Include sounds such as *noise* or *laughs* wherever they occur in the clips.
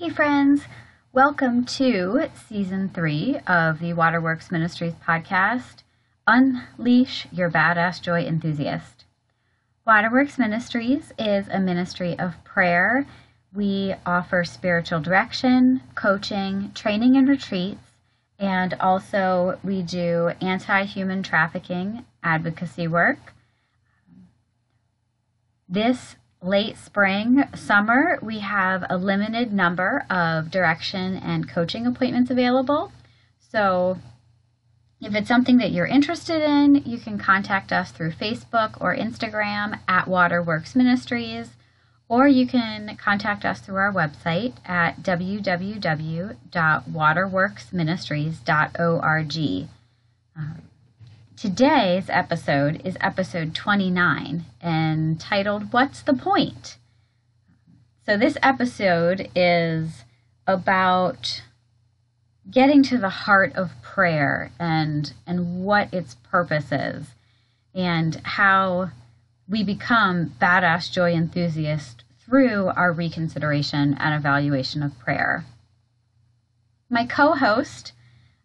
Hey, friends. Welcome to season three of the Waterworks Ministries podcast Unleash Your Badass Joy Enthusiast. Waterworks Ministries is a ministry of prayer. We offer spiritual direction, coaching, training, and retreats. And also, we do anti human trafficking advocacy work. This late spring, summer, we have a limited number of direction and coaching appointments available. So if it's something that you're interested in, you can contact us through Facebook or Instagram at Waterworks Ministries, or you can contact us through our website at www.waterworksministries.org. Today's episode is episode 29 and titled What's the Point? So, this episode is about getting to the heart of prayer and, and what its purpose is and how we become badass joy enthusiasts through our reconsideration and evaluation of prayer. My co host,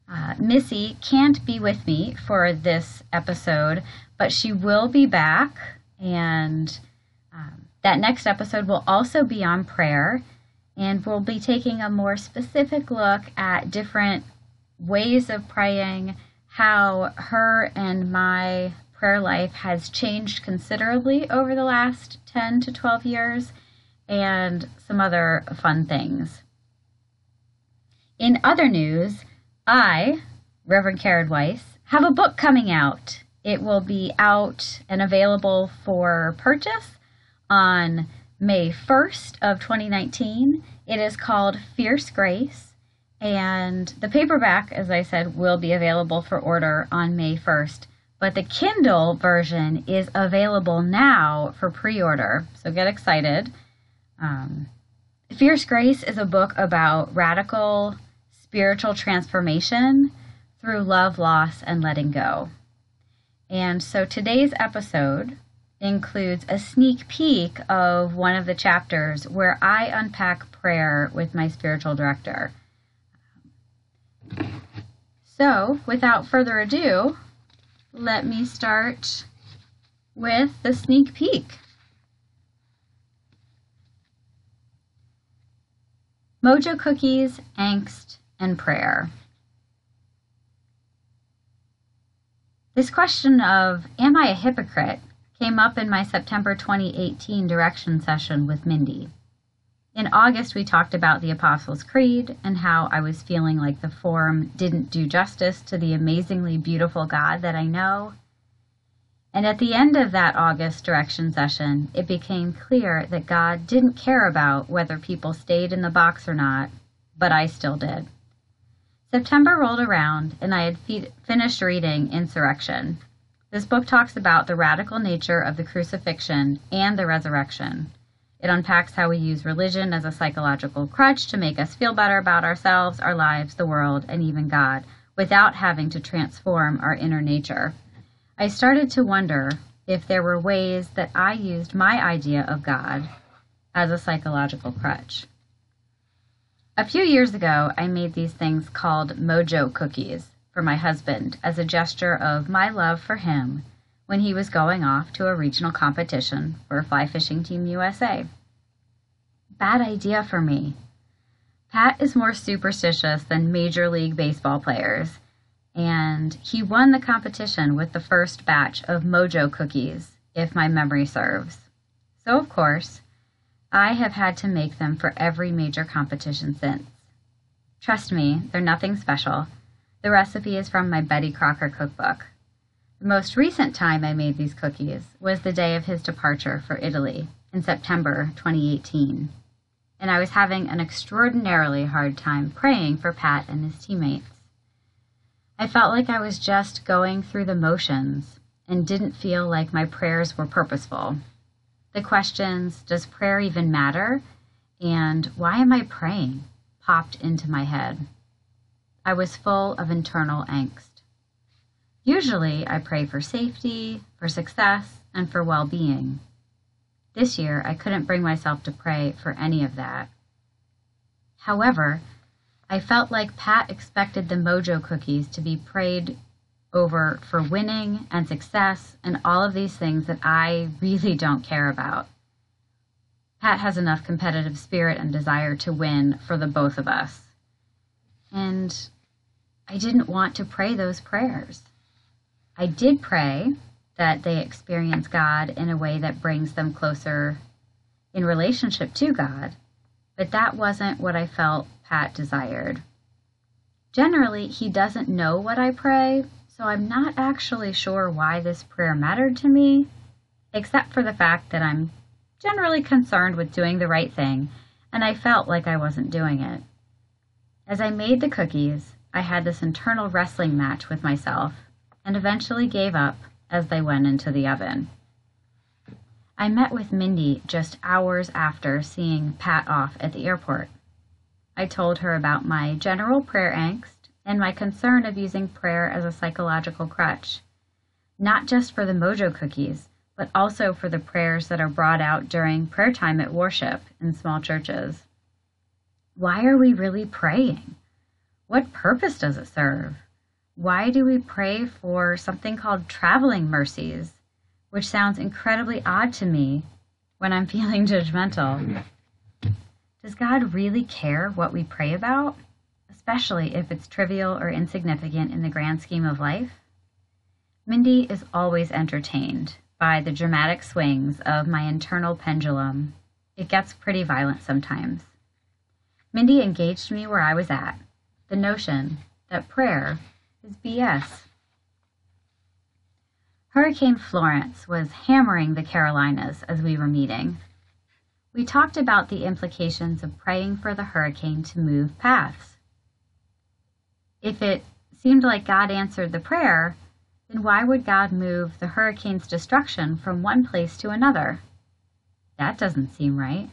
uh, Missy can't be with me for this episode, but she will be back, and um, that next episode will also be on prayer, and we'll be taking a more specific look at different ways of praying, how her and my prayer life has changed considerably over the last 10 to 12 years, and some other fun things. In other news, I, Reverend Karen Weiss, have a book coming out. It will be out and available for purchase on May 1st of 2019. It is called Fierce Grace, and the paperback, as I said, will be available for order on May 1st. But the Kindle version is available now for pre order, so get excited. Um, Fierce Grace is a book about radical spiritual transformation through love, loss, and letting go. And so today's episode includes a sneak peek of one of the chapters where I unpack prayer with my spiritual director. So, without further ado, let me start with the sneak peek. Mojo cookies, angst, and prayer. This question of, Am I a hypocrite? came up in my September 2018 direction session with Mindy. In August, we talked about the Apostles' Creed and how I was feeling like the form didn't do justice to the amazingly beautiful God that I know. And at the end of that August direction session, it became clear that God didn't care about whether people stayed in the box or not, but I still did. September rolled around, and I had fe- finished reading Insurrection. This book talks about the radical nature of the crucifixion and the resurrection. It unpacks how we use religion as a psychological crutch to make us feel better about ourselves, our lives, the world, and even God, without having to transform our inner nature. I started to wonder if there were ways that I used my idea of God as a psychological crutch. A few years ago, I made these things called Mojo cookies for my husband as a gesture of my love for him when he was going off to a regional competition for Fly Fishing Team USA. Bad idea for me. Pat is more superstitious than Major League Baseball players, and he won the competition with the first batch of Mojo cookies, if my memory serves. So, of course, I have had to make them for every major competition since. Trust me, they're nothing special. The recipe is from my Betty Crocker cookbook. The most recent time I made these cookies was the day of his departure for Italy in September 2018. And I was having an extraordinarily hard time praying for Pat and his teammates. I felt like I was just going through the motions and didn't feel like my prayers were purposeful the questions, does prayer even matter? And why am I praying? popped into my head. I was full of internal angst. Usually, I pray for safety, for success, and for well being. This year, I couldn't bring myself to pray for any of that. However, I felt like Pat expected the mojo cookies to be prayed over for winning and success and all of these things that I really don't care about. Pat has enough competitive spirit and desire to win for the both of us. And I didn't want to pray those prayers. I did pray that they experience God in a way that brings them closer in relationship to God, but that wasn't what I felt Pat desired. Generally, he doesn't know what I pray, so I'm not actually sure why this prayer mattered to me, except for the fact that I'm generally concerned with doing the right thing, and I felt like I wasn't doing it. As I made the cookies, I had this internal wrestling match with myself and eventually gave up as they went into the oven. I met with Mindy just hours after seeing Pat off at the airport. I told her about my general prayer angst and my concern of using prayer as a psychological crutch, not just for the mojo cookies, but also for the prayers that are brought out during prayer time at worship in small churches. Why are we really praying? What purpose does it serve? Why do we pray for something called traveling mercies, which sounds incredibly odd to me when I'm *laughs* feeling judgmental? *laughs* Does God really care what we pray about? Especially if it's trivial or insignificant in the grand scheme of life. Mindy is always entertained by the dramatic swings of my internal pendulum. It gets pretty violent sometimes. Mindy engaged me where I was at the notion that prayer is BS. Hurricane Florence was hammering the Carolinas as we were meeting. We talked about the implications of praying for the hurricane to move paths if it seemed like God answered the prayer, then why would God move the hurricane's destruction from one place to another? That doesn't seem right.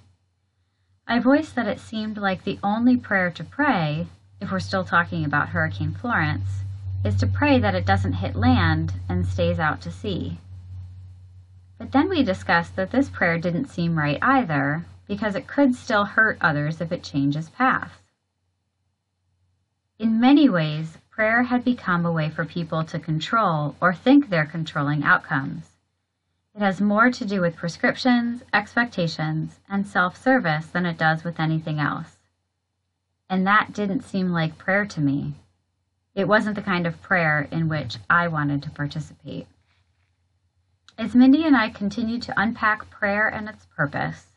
I voiced that it seemed like the only prayer to pray, if we're still talking about Hurricane Florence, is to pray that it doesn't hit land and stays out to sea. But then we discussed that this prayer didn't seem right either, because it could still hurt others if it changes path. In many ways, prayer had become a way for people to control or think they're controlling outcomes. It has more to do with prescriptions, expectations, and self service than it does with anything else. And that didn't seem like prayer to me. It wasn't the kind of prayer in which I wanted to participate. As Mindy and I continued to unpack prayer and its purpose,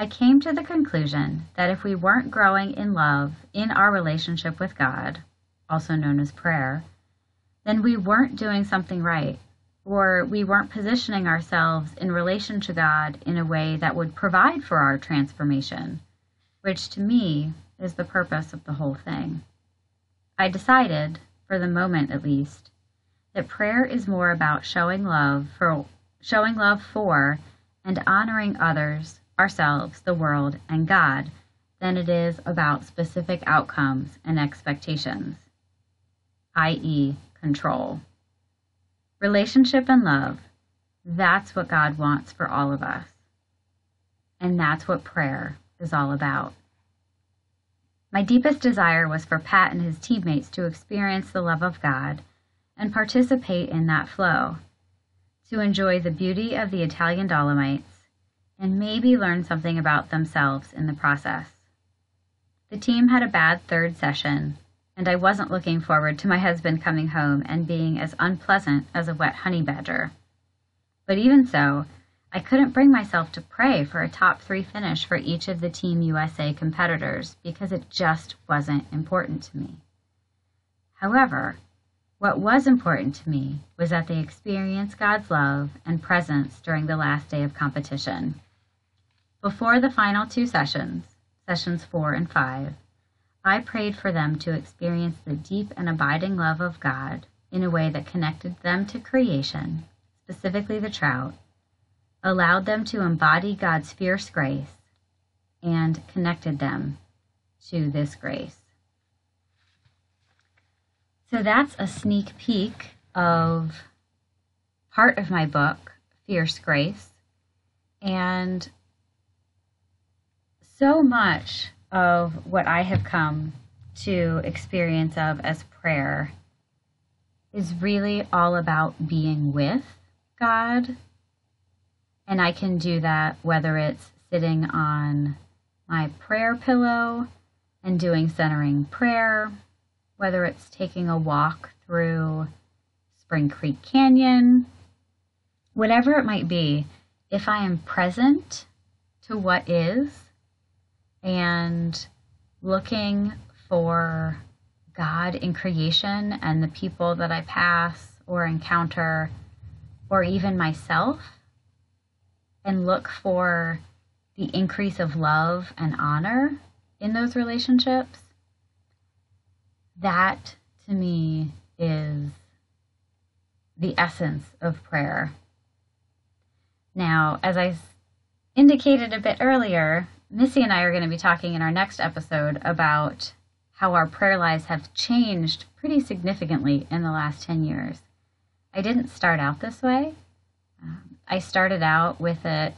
I came to the conclusion that if we weren't growing in love in our relationship with God, also known as prayer, then we weren't doing something right, or we weren't positioning ourselves in relation to God in a way that would provide for our transformation, which to me is the purpose of the whole thing. I decided, for the moment at least, that prayer is more about showing love for showing love for and honoring others ourselves, the world, and God than it is about specific outcomes and expectations, i.e., control. Relationship and love, that's what God wants for all of us. And that's what prayer is all about. My deepest desire was for Pat and his teammates to experience the love of God and participate in that flow, to enjoy the beauty of the Italian Dolomites and maybe learn something about themselves in the process. The team had a bad third session, and I wasn't looking forward to my husband coming home and being as unpleasant as a wet honey badger. But even so, I couldn't bring myself to pray for a top three finish for each of the Team USA competitors because it just wasn't important to me. However, what was important to me was that they experience God's love and presence during the last day of competition. Before the final two sessions, sessions four and five, I prayed for them to experience the deep and abiding love of God in a way that connected them to creation, specifically the trout, allowed them to embody God's fierce grace, and connected them to this grace. So that's a sneak peek of part of my book, Fierce Grace. And so much of what I have come to experience of as prayer is really all about being with God. And I can do that whether it's sitting on my prayer pillow and doing centering prayer, whether it's taking a walk through Spring Creek Canyon, whatever it might be, if I am present to what is and looking for God in creation and the people that I pass or encounter, or even myself, and look for the increase of love and honor in those relationships, that to me is the essence of prayer. Now, as I indicated a bit earlier, Missy and I are going to be talking in our next episode about how our prayer lives have changed pretty significantly in the last 10 years. I didn't start out this way. Um, I started out with it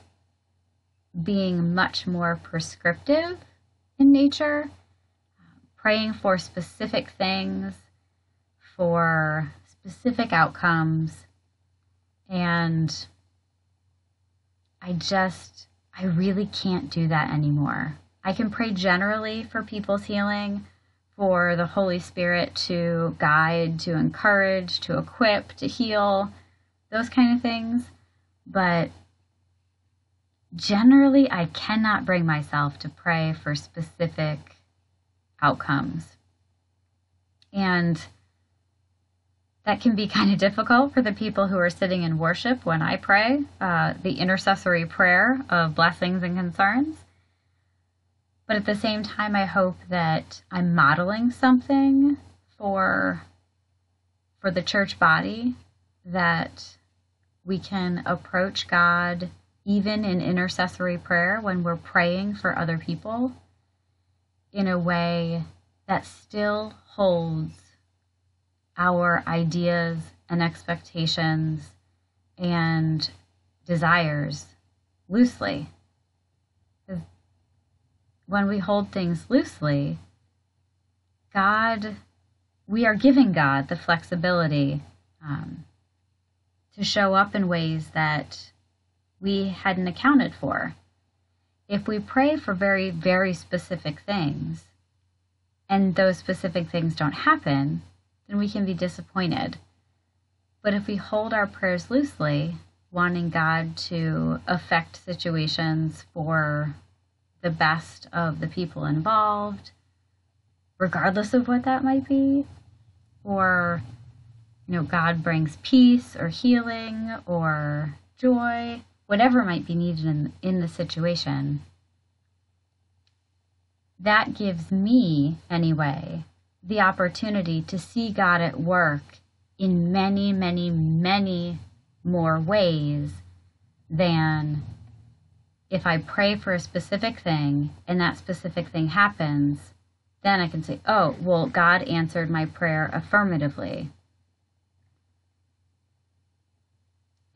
being much more prescriptive in nature, praying for specific things, for specific outcomes, and I just, I really can't do that anymore. I can pray generally for people's healing, for the Holy Spirit to guide, to encourage, to equip, to heal, those kind of things. But generally, I cannot bring myself to pray for specific outcomes. And that can be kind of difficult for the people who are sitting in worship when I pray, uh, the intercessory prayer of blessings and concerns. But at the same time, I hope that I'm modeling something for for the church body that we can approach God even in intercessory prayer when we're praying for other people in a way that still holds our ideas and expectations and desires loosely. When we hold things loosely, God, we are giving God the flexibility um, to show up in ways that we hadn't accounted for. If we pray for very, very specific things and those specific things don't happen, then we can be disappointed. But if we hold our prayers loosely, wanting God to affect situations for the best of the people involved, regardless of what that might be, or you know, God brings peace or healing or joy, whatever might be needed in, in the situation, that gives me, anyway, the opportunity to see God at work in many, many, many more ways than if I pray for a specific thing and that specific thing happens, then I can say, oh, well, God answered my prayer affirmatively.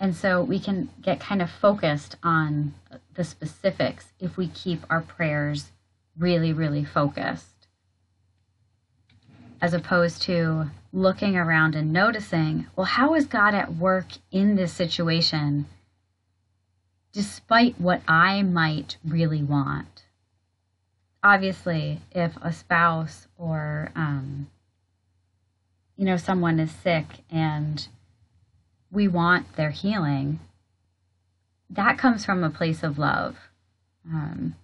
And so we can get kind of focused on the specifics if we keep our prayers really, really focused, as opposed to looking around and noticing, well, how is God at work in this situation despite what I might really want? Obviously, if a spouse or, um, you know, someone is sick and we want their healing, that comes from a place of love. Um,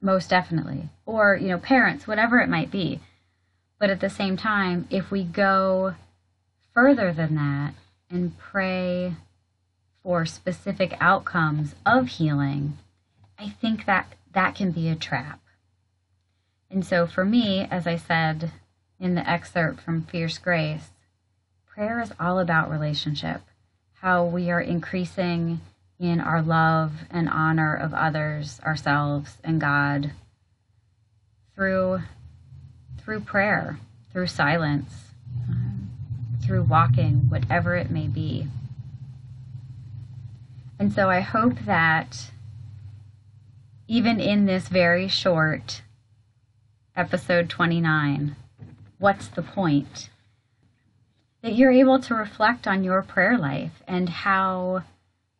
most definitely. Or, you know, parents, whatever it might be. But at the same time, if we go further than that and pray for specific outcomes of healing, I think that that can be a trap. And so for me, as I said in the excerpt from Fierce Grace, prayer is all about relationship, how we are increasing in our love and honor of others, ourselves, and God through through prayer, through silence, um, through walking, whatever it may be. And so I hope that even in this very short episode 29, what's the point? That you're able to reflect on your prayer life and how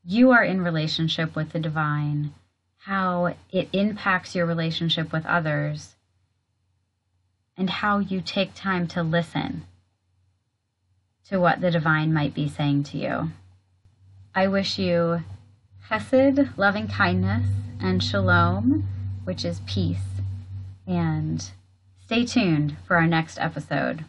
you are in relationship with the divine, how it impacts your relationship with others, and how you take time to listen to what the divine might be saying to you. I wish you chesed, loving kindness, and shalom, which is peace. And stay tuned for our next episode.